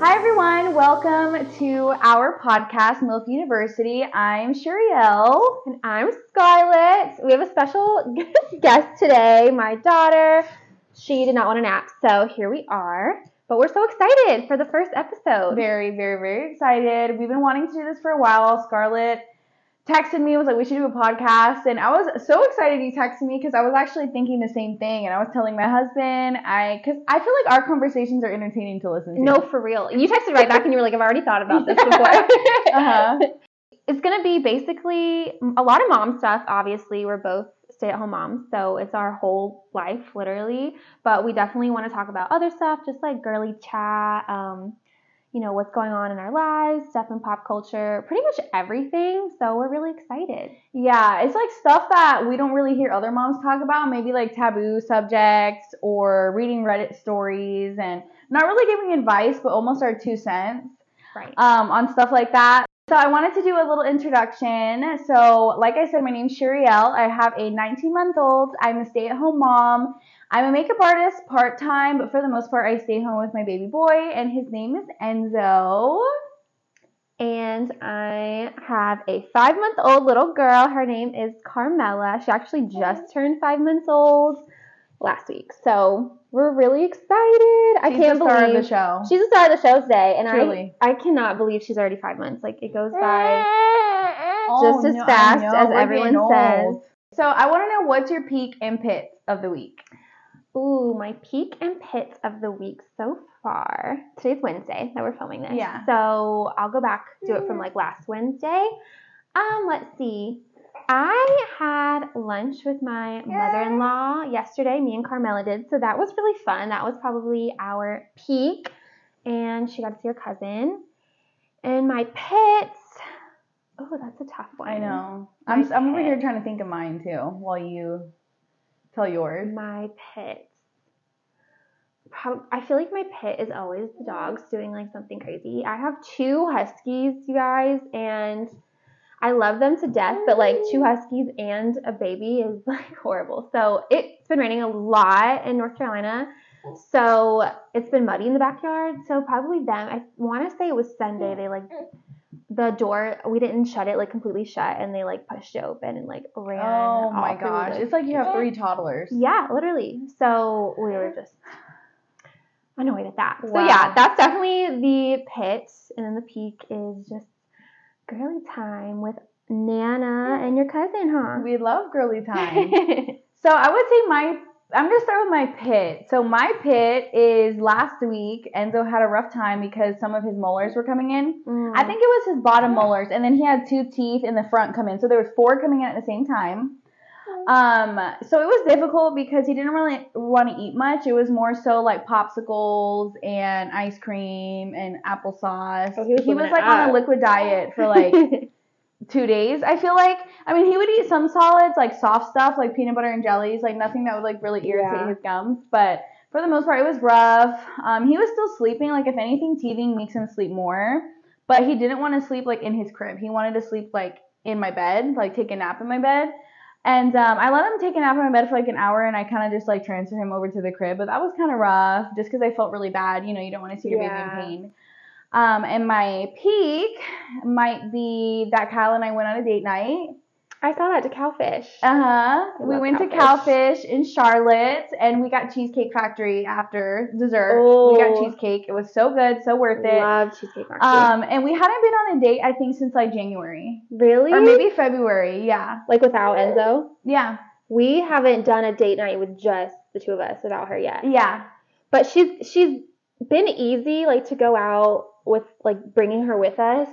Hi, everyone. Welcome to our podcast, MILF University. I'm Cheriel. And I'm Scarlett. We have a special guest today, my daughter. She did not want a nap, so here we are. But we're so excited for the first episode. Very, very, very excited. We've been wanting to do this for a while. Scarlett texted me, was like, we should do a podcast. And I was so excited he texted me because I was actually thinking the same thing. And I was telling my husband, I, because I feel like our conversations are entertaining to listen to. No, for real. You texted right back and you were like, I've already thought about this before. uh-huh. It's going to be basically a lot of mom stuff, obviously. We're both stay at home moms, so it's our whole life, literally. But we definitely want to talk about other stuff, just like girly chat, um, you know, what's going on in our lives, stuff in pop culture, pretty much everything. So we're really excited. Yeah, it's like stuff that we don't really hear other moms talk about, maybe like taboo subjects or reading Reddit stories and not really giving advice, but almost our two cents Right. um, on stuff like that. So I wanted to do a little introduction. So, like I said, my name's Cheriel. I have a 19 month old. I'm a stay at home mom. I'm a makeup artist part time, but for the most part, I stay home with my baby boy, and his name is Enzo. And I have a five month old little girl. Her name is Carmela. She actually just turned five months old last week. So we're really excited. I can't the star believe of the show. she's the star of the show today. And Truly. I I cannot believe she's already five months. Like it goes by Oh, just as no, fast as we're everyone says. So I want to know what's your peak and pits of the week. Ooh, my peak and pits of the week so far. Today's Wednesday that we're filming this. Yeah. So I'll go back do it from like last Wednesday. Um, let's see. I had lunch with my mother-in-law yesterday. Me and Carmela did, so that was really fun. That was probably our peak, and she got to see her cousin. And my pits. Oh, that's a tough one. I know. My I'm I'm over here trying to think of mine too while you tell yours. My pits. Prob- I feel like my pit is always the dogs doing like something crazy. I have two huskies, you guys, and I love them to death, but like two huskies and a baby is like horrible. So it's been raining a lot in North Carolina. So it's been muddy in the backyard. So probably them. I want to say it was Sunday. They like the door. We didn't shut it like completely shut, and they like pushed it open and like ran. Oh my through gosh. It's like you have three toddlers. yeah, literally. So we were just annoyed at that. So yeah, that's definitely the pit, and then the peak is just girly time with Nana and your cousin, huh? We love girly time. so I would say my I'm gonna start with my pit. So my pit is last week Enzo had a rough time because some of his molars were coming in. Mm. I think it was his bottom molars, and then he had two teeth in the front come in. So there was four coming in at the same time. Um, so it was difficult because he didn't really want to eat much. It was more so like popsicles and ice cream and applesauce. Oh, he was living it like on a liquid diet for like two days. I feel like. I mean, he would eat some solids like soft stuff like peanut butter and jellies, like nothing that would like really irritate Yeah. his gums. But for the most part, it was rough. Um, he was still sleeping. Like if anything, teething makes him sleep more. But he didn't want to sleep like in his crib. He wanted to sleep like in my bed, like take a nap in my bed. And um, I let him take a nap in my bed for like an hour, and I kind of just like transfer him over to the crib. But that was kind of rough, just because I felt really bad. You know, you don't want to see your Yeah. baby in pain. Um, and my peak might be that Kyle and I went on a date night. I saw that to Cowfish. Uh huh. We went to Cowfish. Cowfish in Charlotte, and we got Cheesecake Factory after dessert. We got cheesecake. It was so good, so worth it. Love cheesecake factory. Um, and we hadn't been on a date, I think, since like January really? or maybe February. Yeah, like without Enzo. yeah, We haven't done a date night with just the two of us without her yet. yeah. but she's she's been easy like to go out with like bringing her with us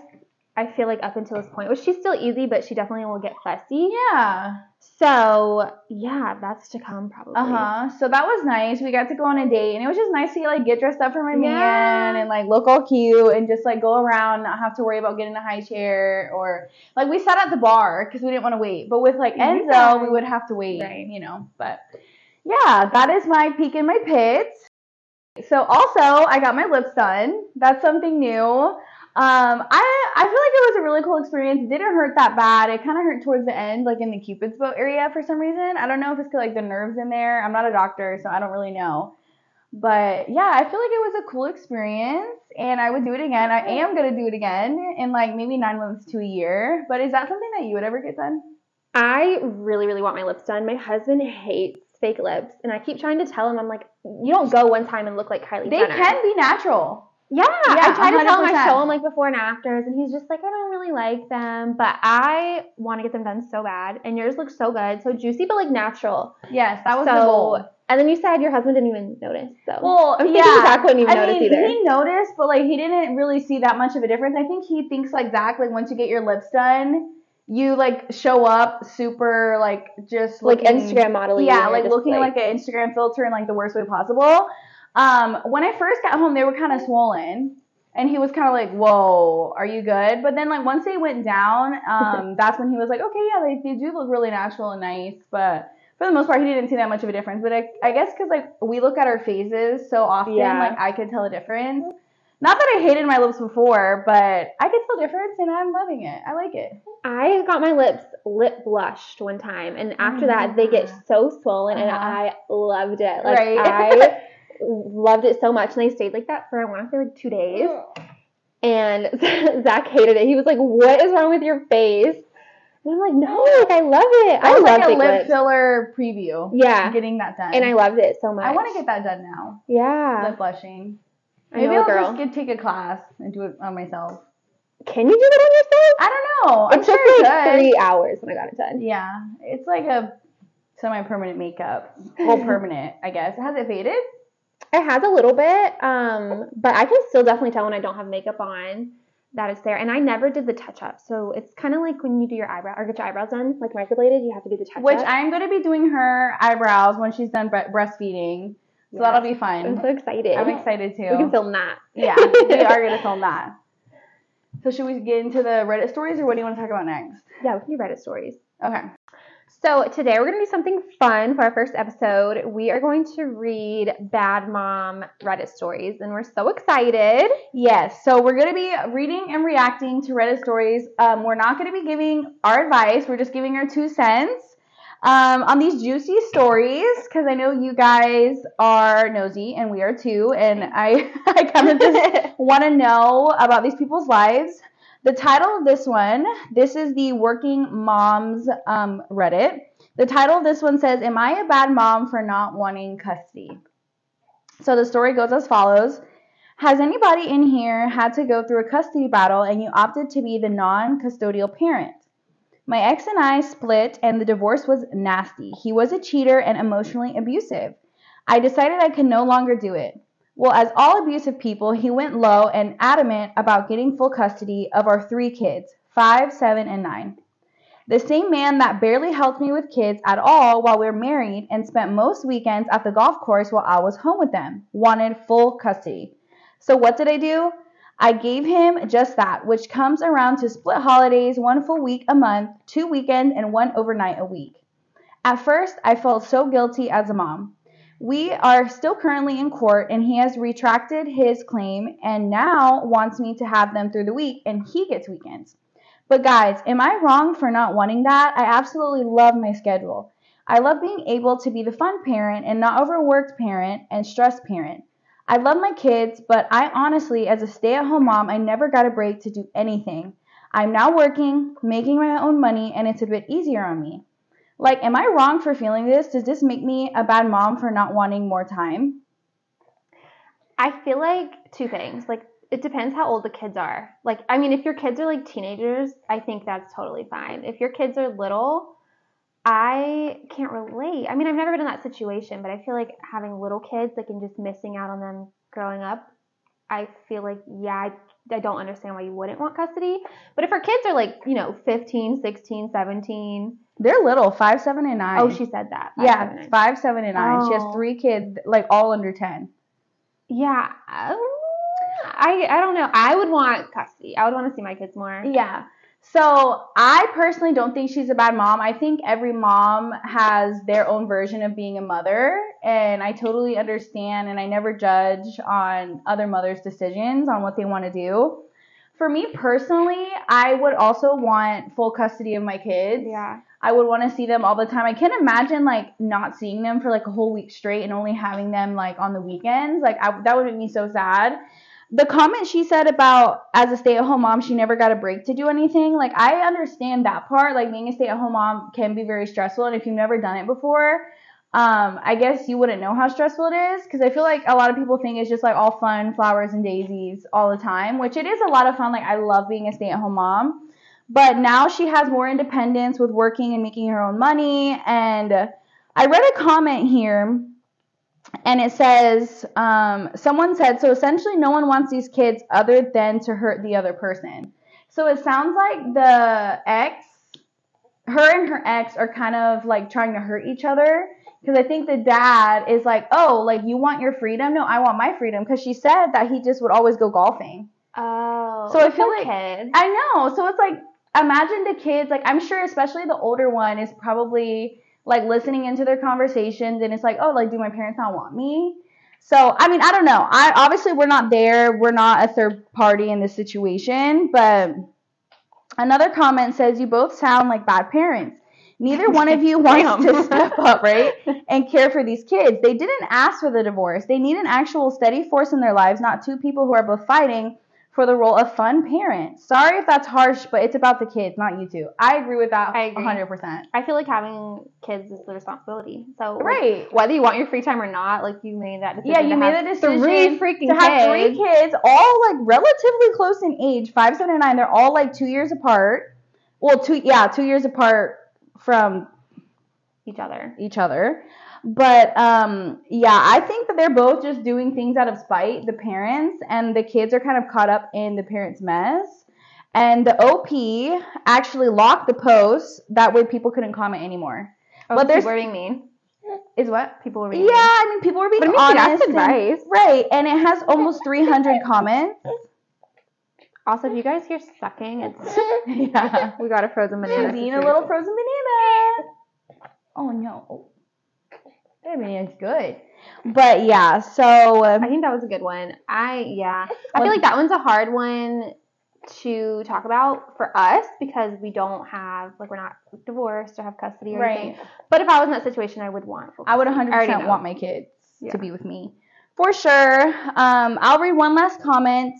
i feel like up until this point which she's still easy but she definitely will get fussy Yeah. so yeah that's to come probably Uh huh. So that was nice. We got to go on a date, and it was just nice to like get dressed up for my Yeah. man and like look all cute and just like go around, not have to worry about getting a high chair or like we sat at the bar because we didn't want to wait. But with like Enzo, Yeah. we would have to wait, Right. you know. But yeah, that is my peak in my pits. So also, I got my lips done. That's something new. Um, I I feel like it was a really cool experience. It didn't hurt that bad. It kind of hurt towards the end, like in the cupid's bow area for some reason. I don't know if it's like the nerves in there. I'm not a doctor, so I don't really know. But yeah, I feel like it was a cool experience and I would do it again. I am going to do it again in like maybe nine months to a year. But is that something that you would ever get done? I really, really want my lips done. My husband hates fake lips, and I keep trying to tell him, I'm like, you don't go one time and look like Kylie They Jenner. can be natural. Yeah, Yeah, I try to tell him. I 100%. show him like before and afters, and he's just like, I don't really like them, but I want to get them done so bad. And yours look so good, so juicy, but like natural. Yes, that was so, the goal. and then you said your husband didn't even notice. So Well, I'm thinking yeah. Zach wouldn't even I notice mean, either. he noticed, but like he didn't really see that much of a difference. I think he thinks like Zach, like once you get your lips done, you like show up super like just like Instagram modeling. Yeah, like looking like, an Instagram filter in like the worst way possible. Um, when I first got home, they were kind of swollen, and he was kind of like, "Whoa, are you good?" But then like once they went down, um, that's when he was like, "Okay, yeah, they, they do look really natural and nice," but. For the most part, he didn't see that much of a difference, but I, I guess because like we look at our faces so often, Yeah. like I could tell a difference. Not that I hated my lips before, but I could tell a difference, and I'm loving it. I like it. I got my lips lip blushed one time, and after that they get so swollen, and Uh-huh. I loved it. Like Right. I loved it so much, and they stayed like that for I want to say like two days. And Zach hated it. He was like, "What is wrong with your face?" And I'm like, "No, like I love it. I was love like a lip lips. filler preview. Yeah, Getting that done. and I loved it so much. I want to get that done now. Yeah, Lip blushing. Maybe I'll girl. just get, take a class and do it on myself. Can you do that on yourself? I don't know. I'm it sure took it like three hours when I got it done. Yeah, it's like a semi-permanent makeup. Well, permanent, I guess. Has it faded? It has a little bit, um, but I can still definitely tell when I don't have makeup on that it's there. And I never did the touch up, so it's kind of like when you do your eyebrow or get your eyebrows done, like microbladed, you have to do the touch up. Which. I'm going to be doing her eyebrows when she's done bre- breastfeeding. So that'll be fun. I'm so excited. I'm excited too. We can film that. Yeah, we are going to film that. So should we get into the Reddit stories, or what do you want to talk about next? Yeah, we can do Reddit stories. Okay. So today we're gonna do something fun for our first episode. We are going to read Bad Mom Reddit stories, and we're so excited. Yes, so we're going to be reading and reacting to Reddit stories. Um, we're not going to be giving our advice, we're just giving our two cents um, on these juicy stories because I know you guys are nosy and we are too. And I, I kind of just want to know about these people's lives. The title of this one, this is the Working Moms um, Reddit. The title of this one says, Am I a bad mom for not wanting custody? So the story goes as follows. Has anybody in here had to go through a custody battle and you opted to be the non custodial parent? My ex and I split, and the divorce was nasty. He was a cheater and emotionally abusive. I decided I could no longer do it. Well, as all abusive people, he went low and adamant about getting full custody of our three kids five, seven, and nine. The same man that barely helped me with kids at all while we were married and spent most weekends at the golf course while I was home with them wanted full custody. So, what did I do? I gave him just that, which comes around to split holidays, one full week a month, two weekends, and one overnight a week. At first, I felt so guilty as a mom. We are still currently in court, and he has retracted his claim and now wants me to have them through the week, and he gets weekends. But, guys, am I wrong for not wanting that? I absolutely love my schedule. I love being able to be the fun parent and not overworked parent and stressed parent. I love my kids, but I honestly, as a stay at home mom, I never got a break to do anything. I'm now working, making my own money, and it's a bit easier on me. Like, am I wrong for feeling this? Does this make me a bad mom for not wanting more time? I feel like two things. Like it depends how old the kids are. Like I mean, if your kids are like teenagers, I think that's totally fine. If your kids are little, I can't relate. I mean, I've never been in that situation, but I feel like having little kids, like and just missing out on them growing up, I feel like yeah, I, I don't understand why you wouldn't want custody. But if our kids are like, you know, 15, 16, 17, They're little, five, seven, and nine. oh, she said that. Five, yeah, seven, five, seven, and nine. She has Oh. three kids, like all under ten. Yeah. um, I I don't know. I would want custody. I would want to see my kids more. Yeah. So I personally don't think she's a bad mom. I think every mom has their own version of being a mother, and I totally understand and I never judge on other mothers' decisions on what they want to do. For me personally, I would also want full custody of my kids. Yeah. I would want to see them all the time. I can't imagine like not seeing them for like a whole week straight and only having them like on the weekends. Like I, that would make me so sad. The comment she said about as a stay-at-home mom, she never got a break to do anything. Like I understand that part. Like being a stay-at-home mom can be very stressful, and if you've never done it before, um, I guess you wouldn't know how stressful it is because I feel like a lot of people think it's just like all fun, flowers and daisies all the time, which it is a lot of fun. Like I love being a stay-at-home mom. But now she has more independence with working and making her own money. And I read a comment here, and it says, um, someone said, so essentially no one wants these kids other than to hurt the other person. So it sounds like the ex, her and her ex are kind of like trying to hurt each other. Because I think the dad is like, oh, like you want your freedom? No, I want my freedom. Because she said that he just would always go golfing. Oh. So I feel like- kids. I know. So it's like imagine the kids like I'm sure especially the older one is probably like listening into their conversations and it's like, "Oh, like do my parents not want me?" So, I mean, I don't know. I obviously we're not there. We're not a third party in this situation, but another comment says you both sound like bad parents. Neither one of you wants to step up, right? And care for these kids. They didn't ask for the divorce. They need an actual steady force in their lives, not two people who are both fighting for the role of fun parent. Sorry if that's harsh, but it's about the kids, not you two. I agree with that I agree. 100%. I feel like having kids is the responsibility. So like, Right. whether you want your free time or not, like you made that decision. Yeah, you made the decision Three freaking to have kids. three kids, all like relatively close in age, five, seven, and nine. They're all like two years apart. Well, two yeah, two years apart from Each other. each other. But um, yeah, I think that they're both just doing things out of spite, the parents, and the kids are kind of caught up in the parents' mess. And the OP actually locked the post that way people couldn't comment anymore. Oh, But there's- being mean. Is what? People were Yeah, being mean. I mean people were being But I mean, that's honest. and- advice. right, and it has almost 300 comments. Also, if you guys hear sucking, it's yeah. we got a frozen banana. She's eating a little frozen banana. Oh no. Oh. That banana's good. But yeah, so I um, think that was a good one. I yeah. I feel like that one's a hard one to talk about for us because we don't have like we're not divorced or have custody or anything. right. But if I was in that situation, I would want I would custody. already 100% know. want my kids Yeah. to be with me. For sure. Um, I'll read one last comment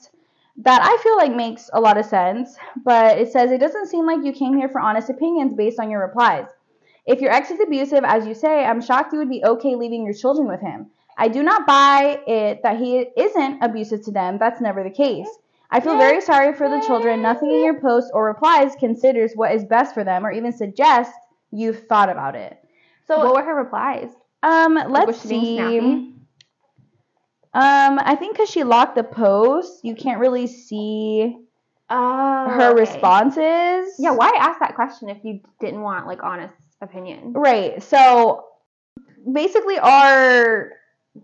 that I feel like makes a lot of sense, but it says it doesn't seem like you came here for honest opinions based on your replies. If your ex is abusive, as you say, I'm shocked you would be okay leaving your children with him. I do not buy it that he isn't abusive to them. That's never the case. I feel very sorry for the children. Nothing in your post or replies considers what is best for them or even suggests you've thought about it. So what were her replies? um, let's was she being see. Um, I think because she locked the post, you can't really see Oh, her okay. responses. Yeah, why ask that question if you didn't want like honest opinion? Right. So basically, our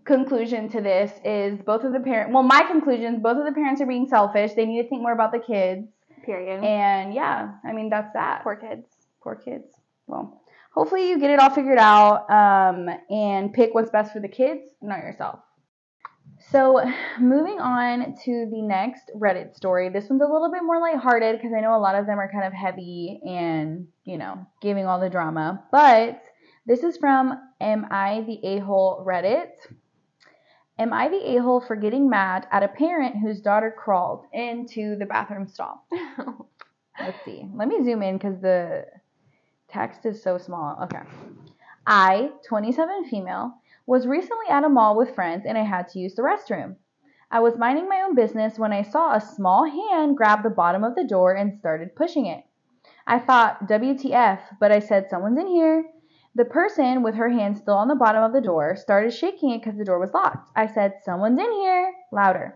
conclusion to this is both of the parents. Well, my conclusions: both of the parents are being selfish. They need to think more about the kids. Period. And yeah, I mean that's that. Poor kids. Poor kids. Well, hopefully you get it all figured out um, and pick what's best for the kids, not yourself. So, moving on to the next Reddit story. This one's a little bit more lighthearted because I know a lot of them are kind of heavy and, you know, giving all the drama. But this is from Am I the A hole Reddit? Am I the a hole for getting mad at a parent whose daughter crawled into the bathroom stall? Let's see. Let me zoom in because the text is so small. Okay. I, 27 female, was recently at a mall with friends and I had to use the restroom. I was minding my own business when I saw a small hand grab the bottom of the door and started pushing it. I thought, WTF, but I said, Someone's in here. The person, with her hand still on the bottom of the door, started shaking it because the door was locked. I said, Someone's in here, louder.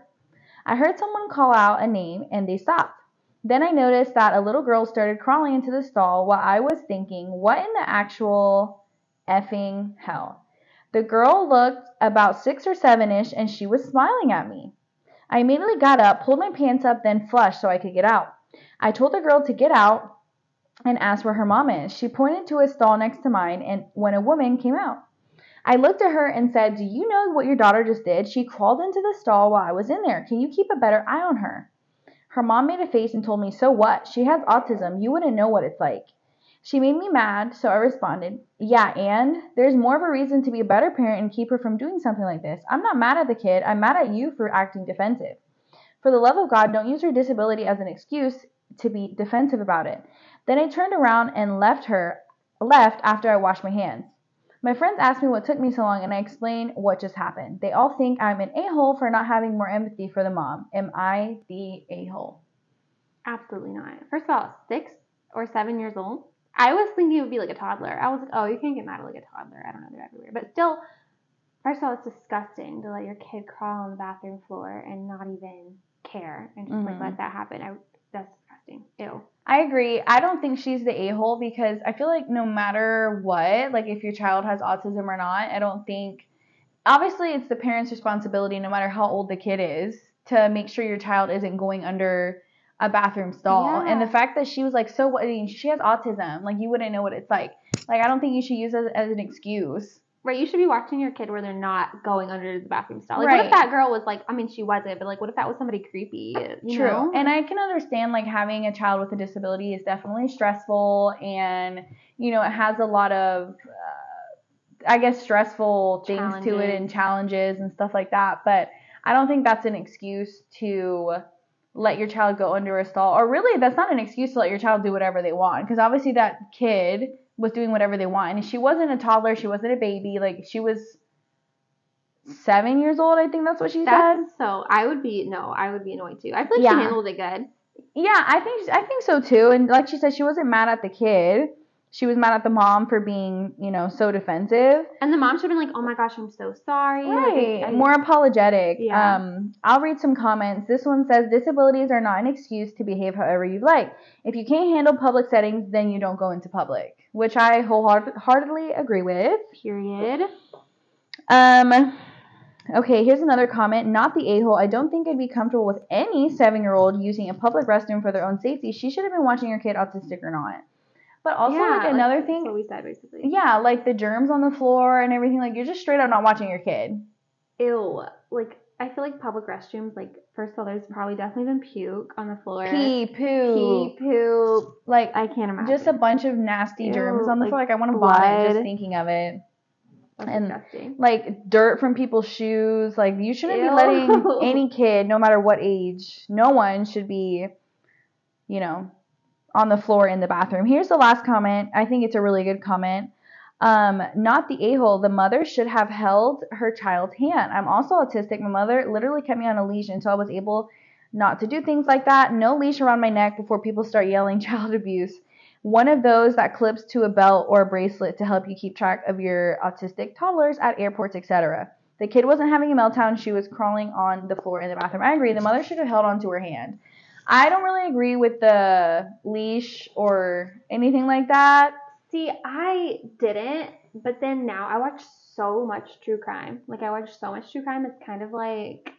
I heard someone call out a name and they stopped. Then I noticed that a little girl started crawling into the stall while I was thinking, what in the actual effing hell? The girl looked about six or seven ish and she was smiling at me. I immediately got up, pulled my pants up, then flushed so I could get out. I told the girl to get out and asked where her mom is. She pointed to a stall next to mine and when a woman came out. I looked at her and said, Do you know what your daughter just did? She crawled into the stall while I was in there. Can you keep a better eye on her? Her mom made a face and told me, So what? She has autism. You wouldn't know what it's like. She made me mad, so I responded, Yeah, and there's more of a reason to be a better parent and keep her from doing something like this. I'm not mad at the kid, I'm mad at you for acting defensive. For the love of God, don't use her disability as an excuse to be defensive about it. Then I turned around and left her left after I washed my hands. My friends asked me what took me so long, and I explained what just happened. They all think I'm an a hole for not having more empathy for the mom. Am I the a hole? Absolutely not. First of all, six or seven years old. I was thinking it would be like a toddler. I was like, oh, you can't get mad at like a toddler. I don't know, they're everywhere. But still, first of all, it's disgusting to let your kid crawl on the bathroom floor and not even care and just like Mhm. let that happen. I, that's disgusting. Ew. I agree. I don't think she's the a hole because I feel like no matter what, like if your child has autism or not, I don't think. Obviously, it's the parent's responsibility, no matter how old the kid is, to make sure your child isn't going under a bathroom stall. And the fact that she was like, so what? I mean, she has autism. Like, you wouldn't know what it's like. Like, I don't think you should use it as an excuse. Right, you should be watching your kid where they're not going under the bathroom stall. Like, what Right. if that girl was like, I mean, she wasn't, but like, what if that was somebody creepy? True. Know? And I can understand like having a child with a disability is definitely stressful and you know it has a lot of uh, I guess stressful things to it and challenges and stuff like that, but I don't think that's an excuse to let your child go under a stall or really that's not an excuse to let your child do whatever they want because obviously that kid was doing whatever they want and she wasn't a toddler, she wasn't a baby, like she was 7 years old, I think that's what she said. So. I would be no. I would be annoyed too. I feel like Yeah. she handled it good. Yeah, I think I think so too. And like she said, she wasn't mad at the kid. She was mad at the mom for being, you know, so defensive. And the mom should have been like, "Oh my gosh, I'm so sorry." Like, Right. I- More apologetic. Yeah. Um, I'll read some comments. This one says disabilities are not an excuse to behave however you like. If you can't handle public settings, then you don't go into public, which I wholeheartedly agree with. Period. Um, okay, here's another comment. Not the a hole. I don't think I'd be comfortable with any seven year old using a public restroom for their own safety. She should have been watching her kid autistic or not. But also, yeah, like another thing, what we said basically. yeah, like the germs on the floor and everything. Like you're just straight up not watching your kid. Ew. Like I feel like public restrooms. Like first of all, there's probably definitely been puke on the floor. Pee, poo, Pee, poop. like I can't imagine. just a bunch of nasty germs on the like floor. Like I want to vomit just thinking of it. That's and- disgusting. like dirt from people's shoes. Like you shouldn't be letting any kid, no matter what age, no one should be, you know, on the floor in the bathroom. Here's the last comment. I think it's a really good comment. Um, not the a-hole. The mother should have held her child's hand. I'm also autistic. My mother literally kept me on a leash until I was able not to do things like that. No leash around my neck before people start yelling child abuse. One of those that clips to a belt or a bracelet to help you keep track of your autistic toddlers at airports, etc. The kid wasn't having a meltdown. She was crawling on the floor in the bathroom. Agree. The mother should have held onto her hand. I don't really agree with the leash or anything like that. See, I didn't, but then now I watch so much true crime. Like I watch so much true crime, it's kind of like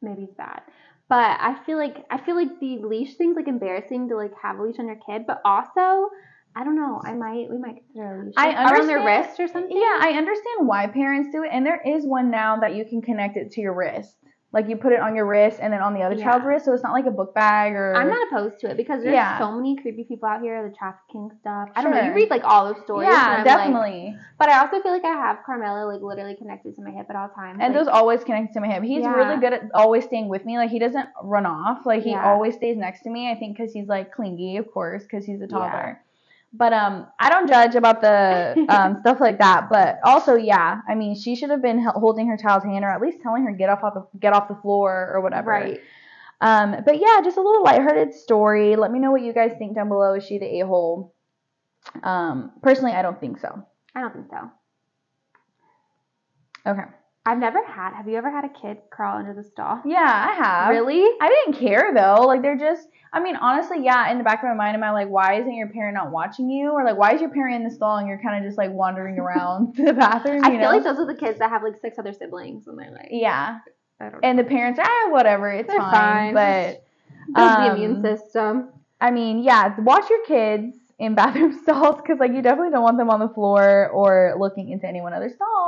maybe it's bad. But I feel like I feel like the leash thing's like embarrassing to like have a leash on your kid, but also I don't know, I might we might consider a leash I around their wrist or something. Yeah, I understand why parents do it, and there is one now that you can connect it to your wrist. Like you put it on your wrist and then on the other Yeah. child's wrist, so it's not like a book bag or. I'm not opposed to it because there's Yeah. so many creepy people out here, the trafficking stuff. I don't know. You read like all those stories. Yeah, I'm like- definitely. but I also feel like I have Carmela like literally connected to my hip at all times. and like, those always connect to my hip. He's Yeah. really good at always staying with me. Like he doesn't run off. Like he always stays next to me. I think because he's like clingy, of course, because he's a toddler. But um, I don't judge about the um stuff like that. But also, yeah, I mean, she should have been holding her child's hand, or at least telling her get off off the get off the floor or whatever. right. Um, but yeah, just a little lighthearted story. Let me know what you guys think down below. Is she the a hole? Um, personally, I don't think so. I don't think so. Okay. I've never had. Have you ever had a kid crawl under the stall? Yeah, I have. Really? I didn't care though. Like they're just. I mean, honestly, yeah. In the back of my mind, am I like, why isn't your parent not watching you, or like, why is your parent in the stall and you're kind of just like wandering around the bathroom? I feel know? like those are the kids that have like six other siblings, and they're like, Yeah, I don't know. and the parents, ah, whatever, it's fine. fine. But Build the um, immune system. I mean, yeah, watch your kids in bathroom stalls because like you definitely don't want them on the floor or looking into anyone other's stall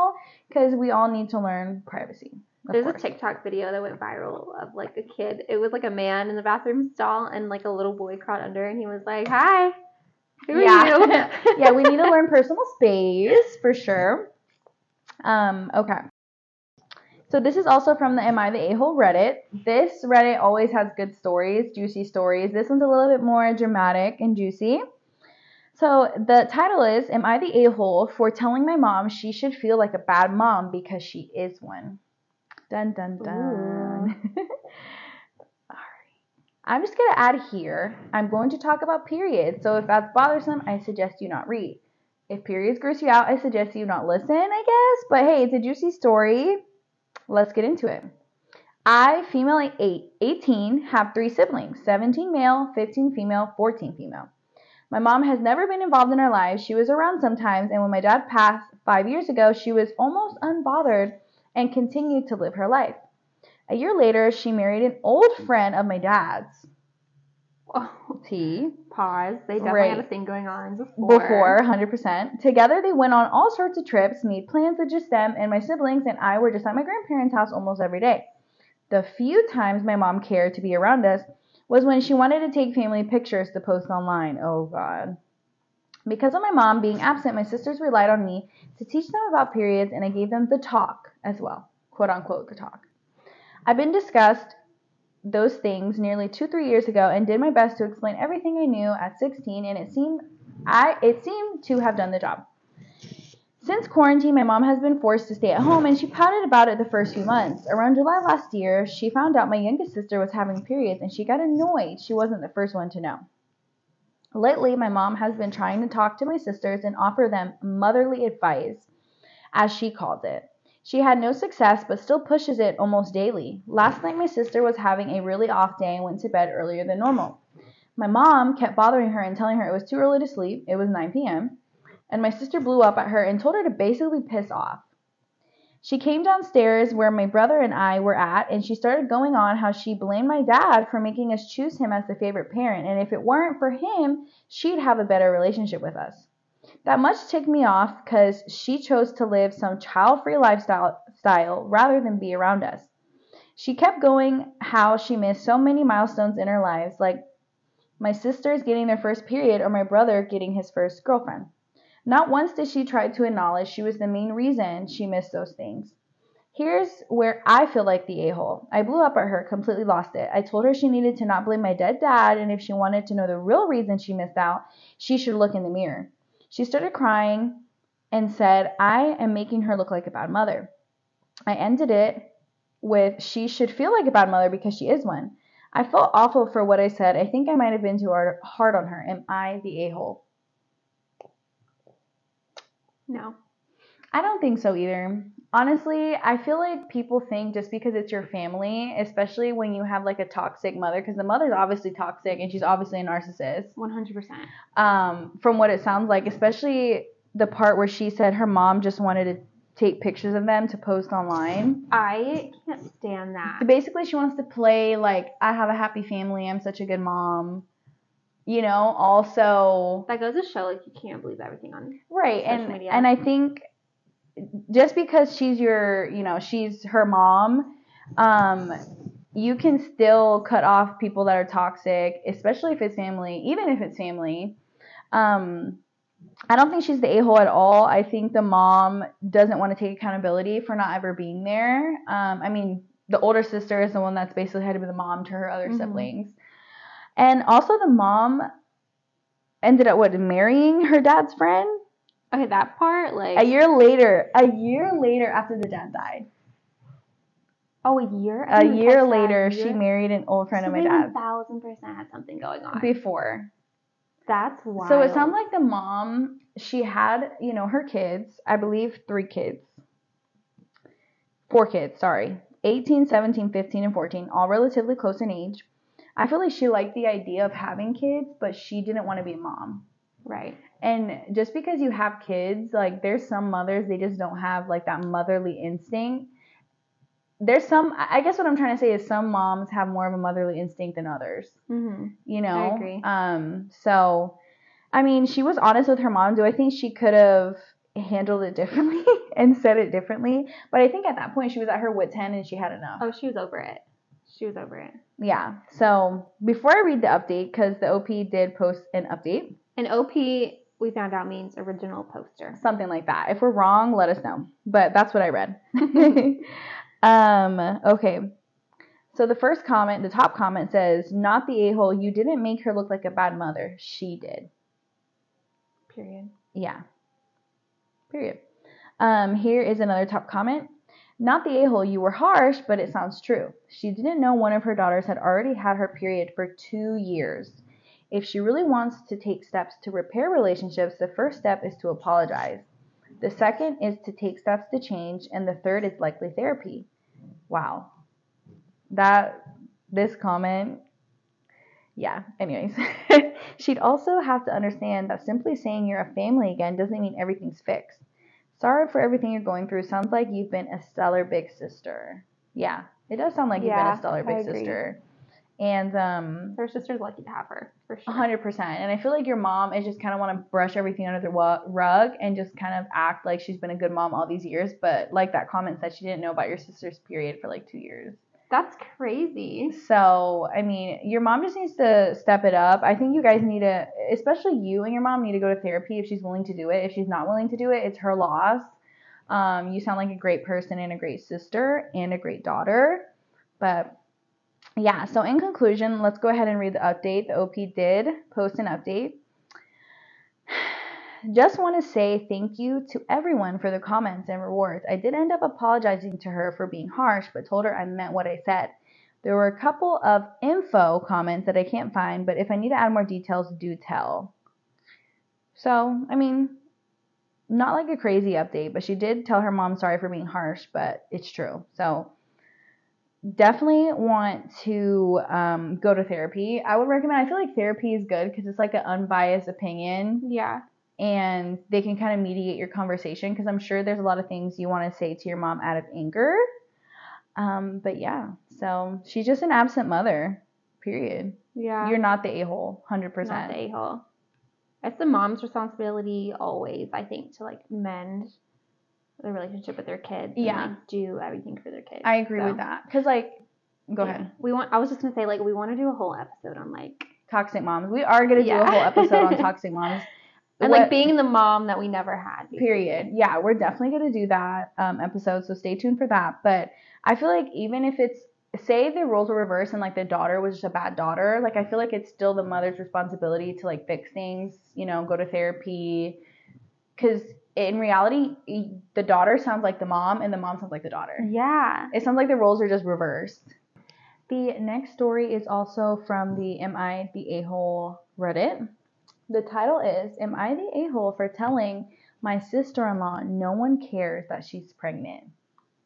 because we all need to learn privacy. There's a. TikTok video that went viral of like a kid. It was like a man in the bathroom stall and like a little boy crawled under and he was like, "Hi, who are Yeah. you?" yeah, we need to learn personal space for sure. Um, okay. So this is also from the Am I the A-hole Reddit. This Reddit always has good stories, juicy stories. This one's a little bit more dramatic and juicy. So the title is Am I the A-hole for telling my mom she should feel like a bad mom because she is one? Dun dun dun. I'm just gonna add here. I'm going to talk about periods. So if that's bothersome, I suggest you not read. If periods gross you out, I suggest you not listen, I guess. But hey, it's a juicy story. Let's get into it. I, female eight, 18, have three siblings 17 male, 15 female, 14 female. My mom has never been involved in our lives. She was around sometimes, and when my dad passed five years ago, she was almost unbothered and continued to live her life. A year later, she married an old friend of my dad's. Oh, T. pause. They definitely had a thing going on before. Before, 100%. Together, they went on all sorts of trips, made plans with just them, and my siblings and I were just at my grandparents' house almost every day. The few times my mom cared to be around us was when she wanted to take family pictures to post online. Oh, God. Because of my mom being absent, my sisters relied on me to teach them about periods, and I gave them the talk as well. Quote unquote, the talk. I've been discussed those things nearly two, three years ago and did my best to explain everything I knew at 16, and it seemed I it seemed to have done the job. Since quarantine, my mom has been forced to stay at home, and she pouted about it the first few months. Around July last year, she found out my youngest sister was having periods, and she got annoyed she wasn't the first one to know. Lately, my mom has been trying to talk to my sisters and offer them motherly advice, as she calls it. She had no success, but still pushes it almost daily. Last night, my sister was having a really off day and went to bed earlier than normal. My mom kept bothering her and telling her it was too early to sleep. It was 9 p.m. And my sister blew up at her and told her to basically piss off. She came downstairs where my brother and I were at, and she started going on how she blamed my dad for making us choose him as the favorite parent, and if it weren't for him, she'd have a better relationship with us. That much ticked me off because she chose to live some child free lifestyle style rather than be around us. She kept going how she missed so many milestones in her lives, like my sisters getting their first period or my brother getting his first girlfriend. Not once did she try to acknowledge she was the main reason she missed those things. Here's where I feel like the a hole. I blew up at her, completely lost it. I told her she needed to not blame my dead dad, and if she wanted to know the real reason she missed out, she should look in the mirror. She started crying and said, I am making her look like a bad mother. I ended it with, she should feel like a bad mother because she is one. I felt awful for what I said. I think I might have been too hard on her. Am I the a hole? No. I don't think so either. Honestly, I feel like people think just because it's your family, especially when you have like a toxic mother, because the mother's obviously toxic and she's obviously a narcissist. 100%. Um, from what it sounds like, especially the part where she said her mom just wanted to take pictures of them to post online. I can't stand that. Basically, she wants to play like I have a happy family. I'm such a good mom. You know, also That goes to show like you can't believe everything on. Right, social and media. and I think just because she's your, you know, she's her mom, um, you can still cut off people that are toxic, especially if it's family, even if it's family. Um, I don't think she's the a hole at all. I think the mom doesn't want to take accountability for not ever being there. Um, I mean, the older sister is the one that's basically had to be the mom to her other Mhm. siblings, and also the mom ended up what marrying her dad's friend Okay, that part like a year later, a year later after the dad died, Oh, a year. I a year later, A she married an old friend of my dad's. Thousand percent had something going on. Before, That's wild. so it sounds like the mom she had, you know, her kids. I believe three kids, four kids. Sorry, 18, 17, 15, and 14, all relatively close in age. I feel like she liked the idea of having kids, but she didn't want to be a mom. right. And just because you have kids, like there's some mothers they just don't have like that motherly instinct. There's some I guess what I'm trying to say is some moms have more of a motherly instinct than others, Mm-hmm. you know. I agree. Um so I mean, she was honest with her mom. Do I think she could have handled it differently and said it differently. But I think at that point she was at her wit's end and she had enough. Oh, she was over it. She was over it. Yeah. So before I read the update, because the OP did post an update, And OP, we found out means original poster. something like that. If we're wrong, let us know. But that's what I read. um, okay. So the first comment, the top comment says, "Not the a-hole. You didn't make her look like a bad mother. She did." Period. Yeah. Period. Um, here is another top comment. Not the a-hole. You were harsh, but it sounds true. She didn't know one of her daughters had already had her period for two years. If she really wants to take steps to repair relationships, the first step is to apologize. The second is to take steps to change, and the third is likely therapy. Wow. That this comment yeah, anyways. She'd also have to understand that simply saying you're a family again doesn't mean everything's fixed. Sorry for everything you're going through. Sounds like you've been a stellar big sister. Yeah, it does sound like you've been a stellar I big agree. sister. And um Her sister's lucky to have her, for sure. 100%. And I feel like your mom is just kind of want to brush everything under the rug and just kind of act like she's been a good mom all these years. But like that comment said, she didn't know about your sister's period for like two years. That's crazy. So, I mean, your mom just needs to step it up. I think you guys need to, especially you and your mom, need to go to therapy if she's willing to do it. If she's not willing to do it, it's her loss. Um, you sound like a great person and a great sister and a great daughter. But yeah, so in conclusion, let's go ahead and read the update. The OP did post an update. Just want to say thank you to everyone for the comments and rewards. I did end up apologizing to her for being harsh, but told her I meant what I said. There were a couple of info comments that I can't find, but if I need to add more details, do tell. So, I mean, not like a crazy update, but she did tell her mom sorry for being harsh, but it's true. So, definitely want to um, go to therapy. I would recommend, I feel like therapy is good because it's like an unbiased opinion Yeah. And they can kind of mediate your conversation because I'm sure there's a lot of things you want to say to your mom out of anger. Um, but yeah, so she's just an absent mother, period. Yeah. You're not the a hole, 100%. not the a-hole. It's the mom's responsibility always, I think, to like mend the relationship with their kids. and, Yeah. like, do everything for their kids. I agree So, with that. Because, like, go yeah. ahead. We want. I was just gonna say like we want to do a whole episode on like Toxic moms. We are going to do Yeah. a whole episode on toxic moms. And What- like being the mom that we never had. basically. period. Yeah, we're definitely going to do that um, episode, so stay tuned for that. But I feel like even if it's say the roles were reversed and like the daughter was just a bad daughter, like I feel like it's still the mother's responsibility to like fix things, you know, go to therapy, because in reality, the daughter sounds like the mom and the mom sounds like the daughter. Yeah. It sounds like the roles are just reversed. The next story is also from the Am I the A hole Reddit. The title is Am I the A hole for telling my sister in law no one cares that she's pregnant?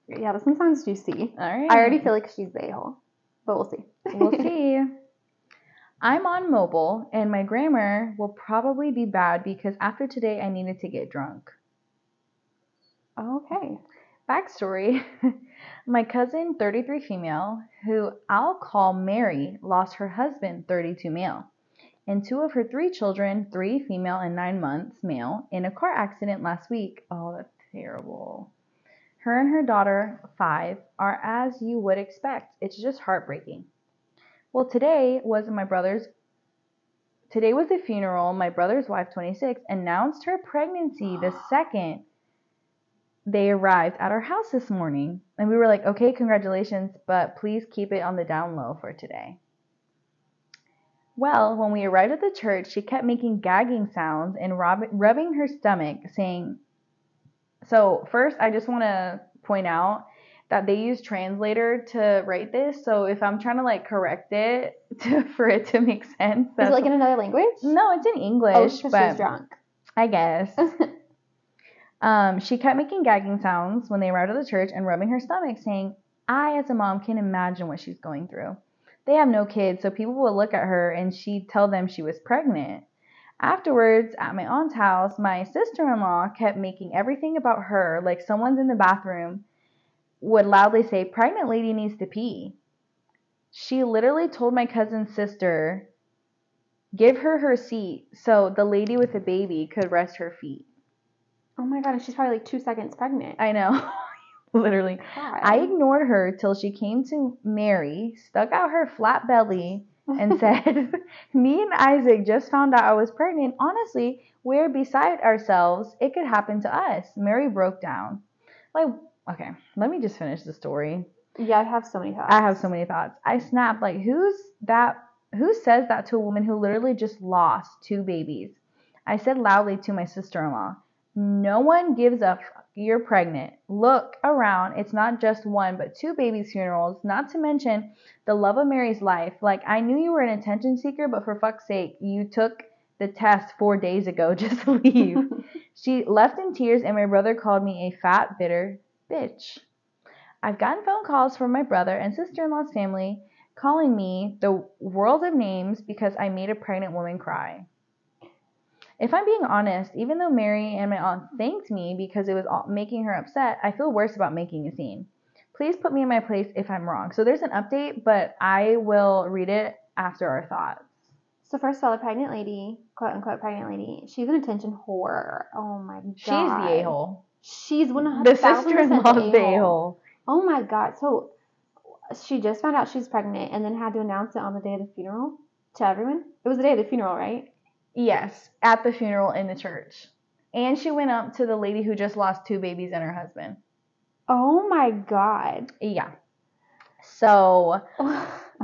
Yeah. This one sounds juicy. All right. I already feel like she's the a-hole, but we'll see. We'll see. I'm on mobile and my grammar will probably be bad because after today I needed to get drunk. okay. Backstory My cousin, 33 female, who I'll call Mary, lost her husband, 32 male, and two of her three children, three female and nine months male, in a car accident last week. Oh, that's terrible. Her and her daughter, five, are as you would expect. It's just heartbreaking. Well, today was my brother's. Today was the funeral. My brother's wife, 26, announced her pregnancy the second they arrived at our house this morning. And we were like, okay, congratulations, but please keep it on the down low for today. Well, when we arrived at the church, she kept making gagging sounds and rub- rubbing her stomach, saying, So, first, I just want to point out that they use translator to write this. So, if I'm trying to like correct it to, for it to make sense, Is it like in another language? no, it's in English, Oh, but she's drunk. I guess. Um, she kept making gagging sounds when they arrived at the church and rubbing her stomach, saying, I, as a mom, can imagine what she's going through. They have no kids, so people would look at her and she'd tell them she was pregnant. Afterwards, at my aunt's house, my sister in law kept making everything about her like someone's in the bathroom would loudly say, Pregnant lady needs to pee. She literally told my cousin's sister, Give her her seat so the lady with the baby could rest her feet. Oh my god, and she's probably like two seconds pregnant. I know. Literally. God. I ignored her till she came to Mary, stuck out her flat belly, and said, Me and Isaac just found out I was pregnant. Honestly, we're beside ourselves. It could happen to us. Mary broke down. Like, okay, let me just finish the story. yeah, I have so many thoughts. I have so many thoughts. I snapped, like, who's that? Who says that to a woman who literally just lost two babies? I said loudly to my sister in law, No one gives a fuck. You're pregnant. Look around. It's not just one, but two babies' funerals, not to mention the love of Mary's life. Like, I knew you were an attention seeker, but for fuck's sake, you took the test four days ago. Just leave. She left in tears, and my brother called me a fat, bitter bitch. I've gotten phone calls from my brother and sister in law's family calling me the world of names because I made a pregnant woman cry. If I'm being honest, even though Mary and my aunt thanked me because it was all- making her upset, I feel worse about making a scene. Please put me in my place if I'm wrong. So there's an update, but I will read it after our thoughts. so first of all, the pregnant lady, quote unquote pregnant lady, she's an attention whore. Oh my god. She's the a hole. She's one The hundred sister in law's the a hole. Oh my god. So she just found out she's pregnant and then had to announce it on the day of the funeral to everyone. It was the day of the funeral, right? Yes, at the funeral in the church. And she went up to the lady who just lost two babies and her husband. Oh my god. Yeah. So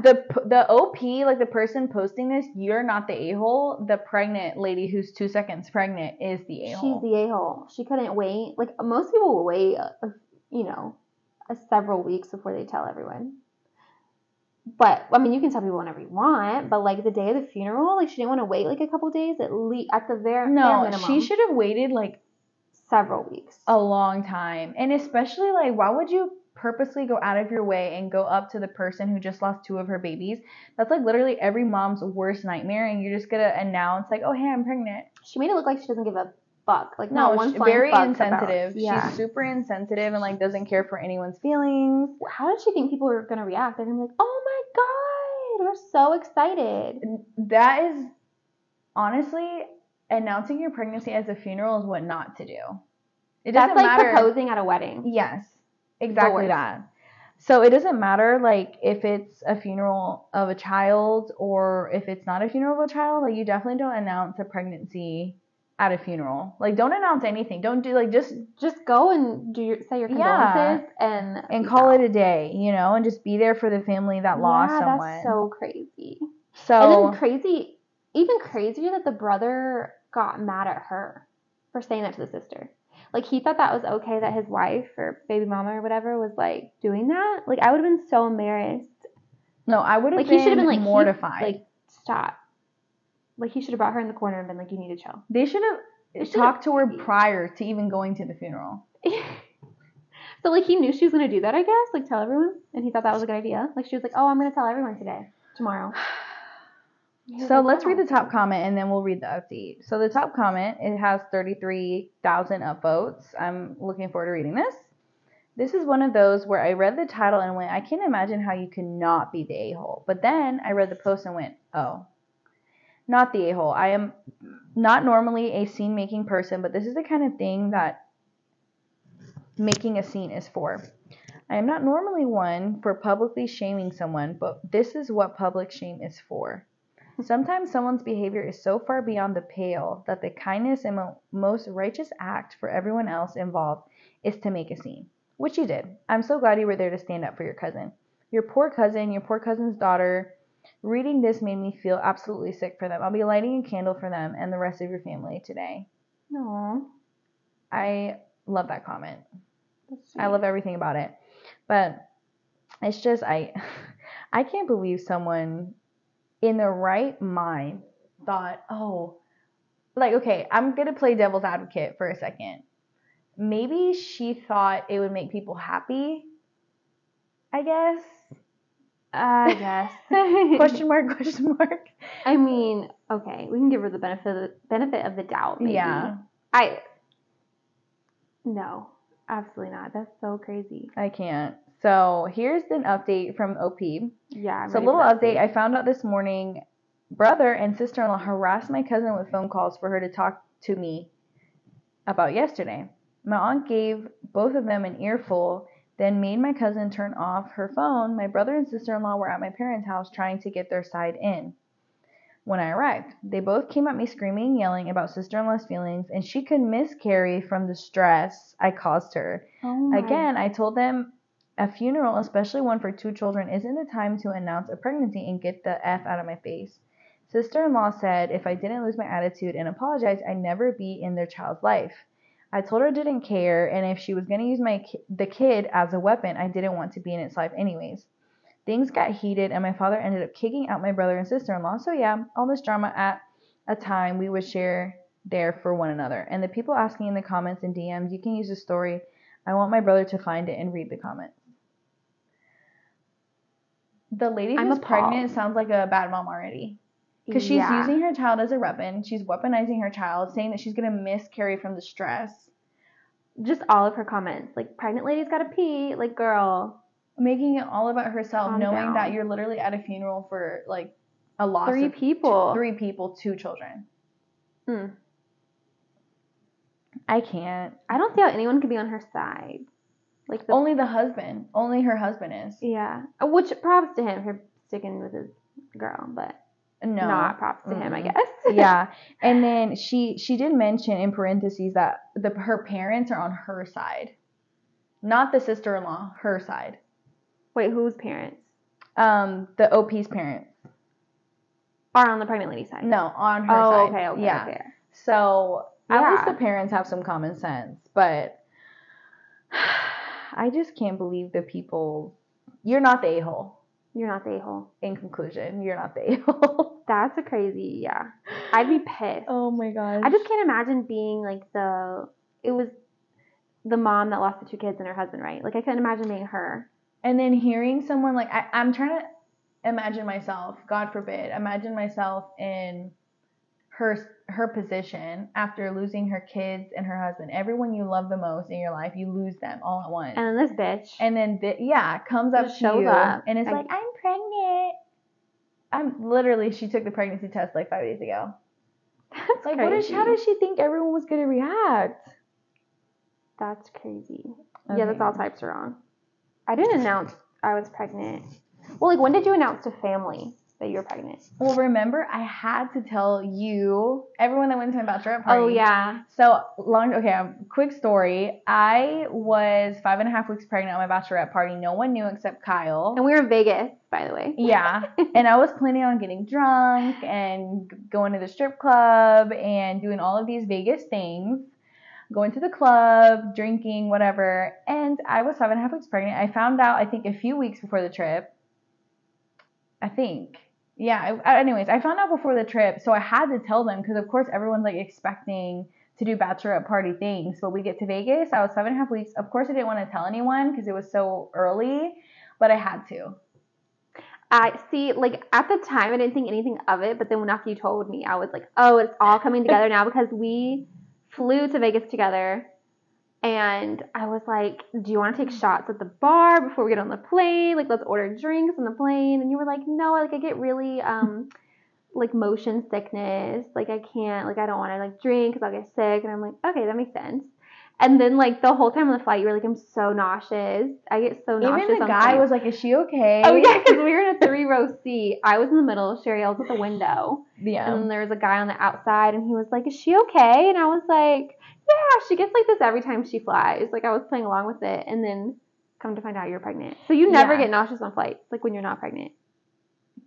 the the OP, like the person posting this, you're not the a hole. The pregnant lady who's two seconds pregnant is the a hole. She's the a hole. She couldn't wait. Like most people will wait, uh, you know, several weeks before they tell everyone. But I mean, you can tell people whenever you want. But like the day of the funeral, like she didn't want to wait like a couple days at least at the very no, minimum, she should have waited like several weeks. a long time. And especially like why would you purposely go out of your way and go up to the person who just lost two of her babies? That's like literally every mom's worst nightmare and you're just gonna announce like, "Oh, hey, I'm pregnant." She made it look like she doesn't give a fuck. Like No, not one she's very insensitive. Yeah. She's super insensitive and like doesn't care for anyone's feelings. How did she think people were gonna react? They're gonna be like, "Oh my god, we're so excited." That is honestly announcing your pregnancy as a funeral is what not to do. It That's doesn't like matter. proposing at a wedding. Yes, exactly that. So it doesn't matter like if it's a funeral of a child or if it's not a funeral of a child. Like you definitely don't announce a pregnancy at a funeral. Like don't announce anything. Don't do like just Just go and do your say your Yeah. condolences and and call it a day, you know, and just be there for the family that lost yeah, someone. That's so crazy. so and then crazy, even crazier that the brother got mad at her for saying that to the sister. Like he thought that was okay that his wife or baby mama or whatever was like doing that. Like I would have been so embarrassed. no, I would have Like been, he should have been like he- mortified. like stop. Like he should have brought her in the corner and been like, "You need to chill." they should have talked to her prior to even going to the funeral. so like he knew she was gonna do that, I guess. Like tell everyone, and he thought that was a good idea. Like she was like, "Oh, I'm gonna tell everyone today, tomorrow." So like, let's read the oh. top comment and then we'll read the update. So the top comment, it has 33,000 upvotes. I'm looking forward to reading this. This is one of those where I read the title and went, I can't imagine how you cannot be the a-hole. But then I read the post and went, oh, not the a-hole. I am not normally a scene making person, but this is the kind of thing that making a scene is for. I am not normally one for publicly shaming someone, but this is what public shame is for. Sometimes someone's behavior is so far beyond the pale that the kindest and mo- most righteous act for everyone else involved is to make a scene, which you did. I'm so glad you were there to stand up for your cousin. Your poor cousin, your poor cousin's daughter. Reading this made me feel absolutely sick for them. I'll be lighting a candle for them and the rest of your family today. Aw, I love that comment. I love everything about it. But it's just I I can't believe someone in their right mind thought, "Oh, like okay, I'm going to play devil's advocate for a second. Maybe she thought it would make people happy. I guess. I guess. question mark question mark. I mean, okay, we can give her the benefit of the benefit of the doubt. Maybe. Yeah. I. No, absolutely not. That's so crazy. I can't. So, here's an update from OP. Yeah. I'm So, a little update. I found out this morning brother and sister in law harassed my cousin with phone calls for her to talk to me. about yesterday. My aunt gave both of them an earful, then made my cousin turn off her phone. My brother and sister in law were at my parents' house trying to get their side in. When I arrived, they both came at me screaming and yelling about sister in law's feelings, and she could miscarry from the stress I caused her. Oh Again, I told them a funeral, especially one for two children, isn't the time to announce a pregnancy and get the F out of my face. Sister in law said if I didn't lose my attitude and apologize, I'd never be in their child's life. I told her I didn't care, and if she was going to use my ki- the kid as a weapon, I didn't want to be in its life anyways. Things got heated, and my father ended up kicking out my brother and sister in law. So, yeah, all this drama at a time we would share there for one another. And the people asking in the comments and DMs, you can use the story. I want my brother to find it and read the comments. The lady I'm who's appalled. pregnant sounds like a bad mom already. Because she's Yeah. using her child as a weapon. She's weaponizing her child, saying that she's going to miscarry from the stress. just all of her comments. Like, pregnant lady's gotta pee. Like, girl, Making it all about herself, Calm knowing down. that you're literally at a funeral for like a loss three of people. three people, two children. Mm. I can't. I don't see how anyone could be on her side. Like, the, Only the husband. Only her husband is. yeah. Which props to him for sticking with his girl, but No. not props to him, I guess. yeah. And then she she did mention in parentheses that the her parents are on her side. Not the sister-in-law, her side. Wait, whose parents Um the OP's parents. are on the pregnant lady's side? No, on her Oh, side. okay, okay, yeah. okay. So at least the parents have some common sense, but I just can't believe the people. You're not the a hole. You're not the a-hole. In conclusion, you're not the a hole. That's a crazy, yeah. I'd be pissed. oh my god. I just can't imagine being like the. It was the mom that lost the two kids and her husband, right? Like I couldn't imagine being her. and then hearing someone like I, I'm trying to imagine myself. God forbid, imagine myself in her her position after losing her kids and her husband. Everyone you love the most in your life, you lose them all at once. And then this bitch. And then th- yeah, comes up to shows you up. and it's I- like, I'm pregnant. I'm literally she took the pregnancy test like five days ago. that's Like crazy. what is how does she think everyone was gonna react? That's crazy. Yeah, that's all types are wrong. I didn't announce I was pregnant. Well, like when did you announce to family that you were pregnant? Well, remember I had to tell you, everyone that went to my bachelorette party. Oh yeah. So long. Okay, um, quick story. I was five and a half weeks pregnant at my bachelorette party. No one knew except Kyle. And we were in Vegas, by the way. Yeah, and I was planning on getting drunk and going to the strip club and doing all of these Vegas things, going to the club, drinking, whatever. And I was five and a half weeks pregnant. I found out, I think, a few weeks before the trip. I think. Yeah, I, anyways, I found out before the trip, so I had to tell them because, of course, everyone's like expecting to do bachelorette party things. But we get to Vegas, I was seven and a half weeks. Of course, I didn't want to tell anyone because it was so early, but I had to. I see, like at the time, I didn't think anything of it, but then when after you told me, I was like, oh, it's all coming together now because we flew to Vegas together, and I was like, do you want to take shots at the bar before we get on the plane? Like, let's order drinks on the plane. And you were like, no, like I get really um like motion sickness, like I can't, like I don't want to like drink because I'll get sick. And I'm like, okay, that makes sense. And then like the whole time on the flight, you were like, I'm so nauseous. I get so nauseous. Even the guy flights." was like, "Is she okay?" Oh yeah, because we were in a three row seat. I was in the middle. Sherry was at the window, yeah. and there was a guy on the outside, and he was like, "Is she okay?" And I was like, "Yeah, she gets like this every time she flies." Like I was playing along with it, and then come to find out you're pregnant. So you never Yeah. get nauseous on flights, like when you're not pregnant.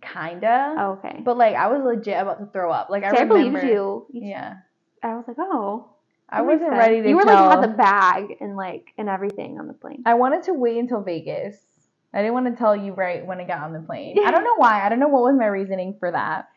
Kinda. Oh, okay. But like, I was legit about to throw up. Like, I See, I remember. believed you. You- Yeah. I was like, "Oh." I wasn't sense. ready to You were tell. like had the bag and like and everything on the plane. I wanted to wait until Vegas. I didn't want to tell you right when I got on the plane. I don't know why. I don't know what was my reasoning for that.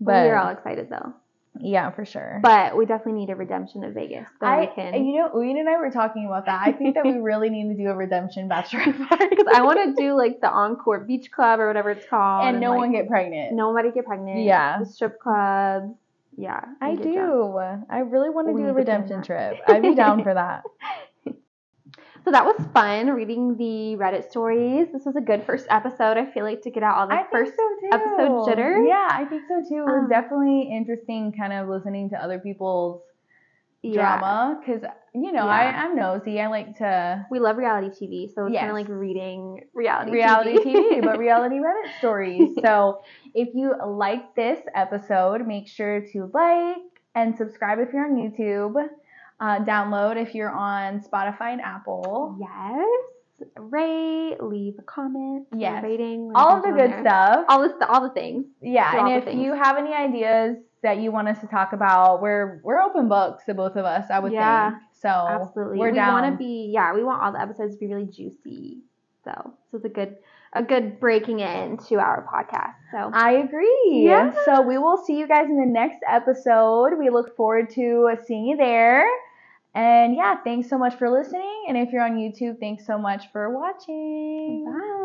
But we were all excited though. Yeah, for sure. But we definitely need a redemption of Vegas. I, we can. you know, Uyin and I were talking about that. I think that we really need to do a redemption bachelorette party. Because I want to do like the Encore Beach Club or whatever it's called, and no like, one get pregnant. nobody get pregnant. Yeah. the strip clubs. Yeah, I we get drunk. do. I really want to We do a redemption trip. I'd be down for that. So that was fun reading the Reddit stories. This was a good first episode. I feel like to get out all the I first. so episode jitters? Yeah, I think so too. It was Um, definitely interesting, kind of listening to other people's Yeah. drama because you know Yeah. I I'm nosy. I like to We love reality TV, so it's kind of like reading reality reality TV. TV, but reality Reddit stories. So if you like this episode, make sure to like and subscribe if you're on YouTube. Uh, download if you're on Spotify and Apple. yes. Rate, leave a comment, Yes. rating, All of the good there. stuff. All the all the things. Yeah, Do and if you have any ideas that you want us to talk about, we're we're open books to both of us. I would Yeah, think. So Absolutely. we're we want to be yeah, we want all the episodes to be really juicy. So so it's a good a good breaking into our podcast. So I agree. Yeah. So we will see you guys in the next episode. We look forward to seeing you there. And yeah, thanks so much for listening. And if you're on YouTube, thanks so much for watching. bye.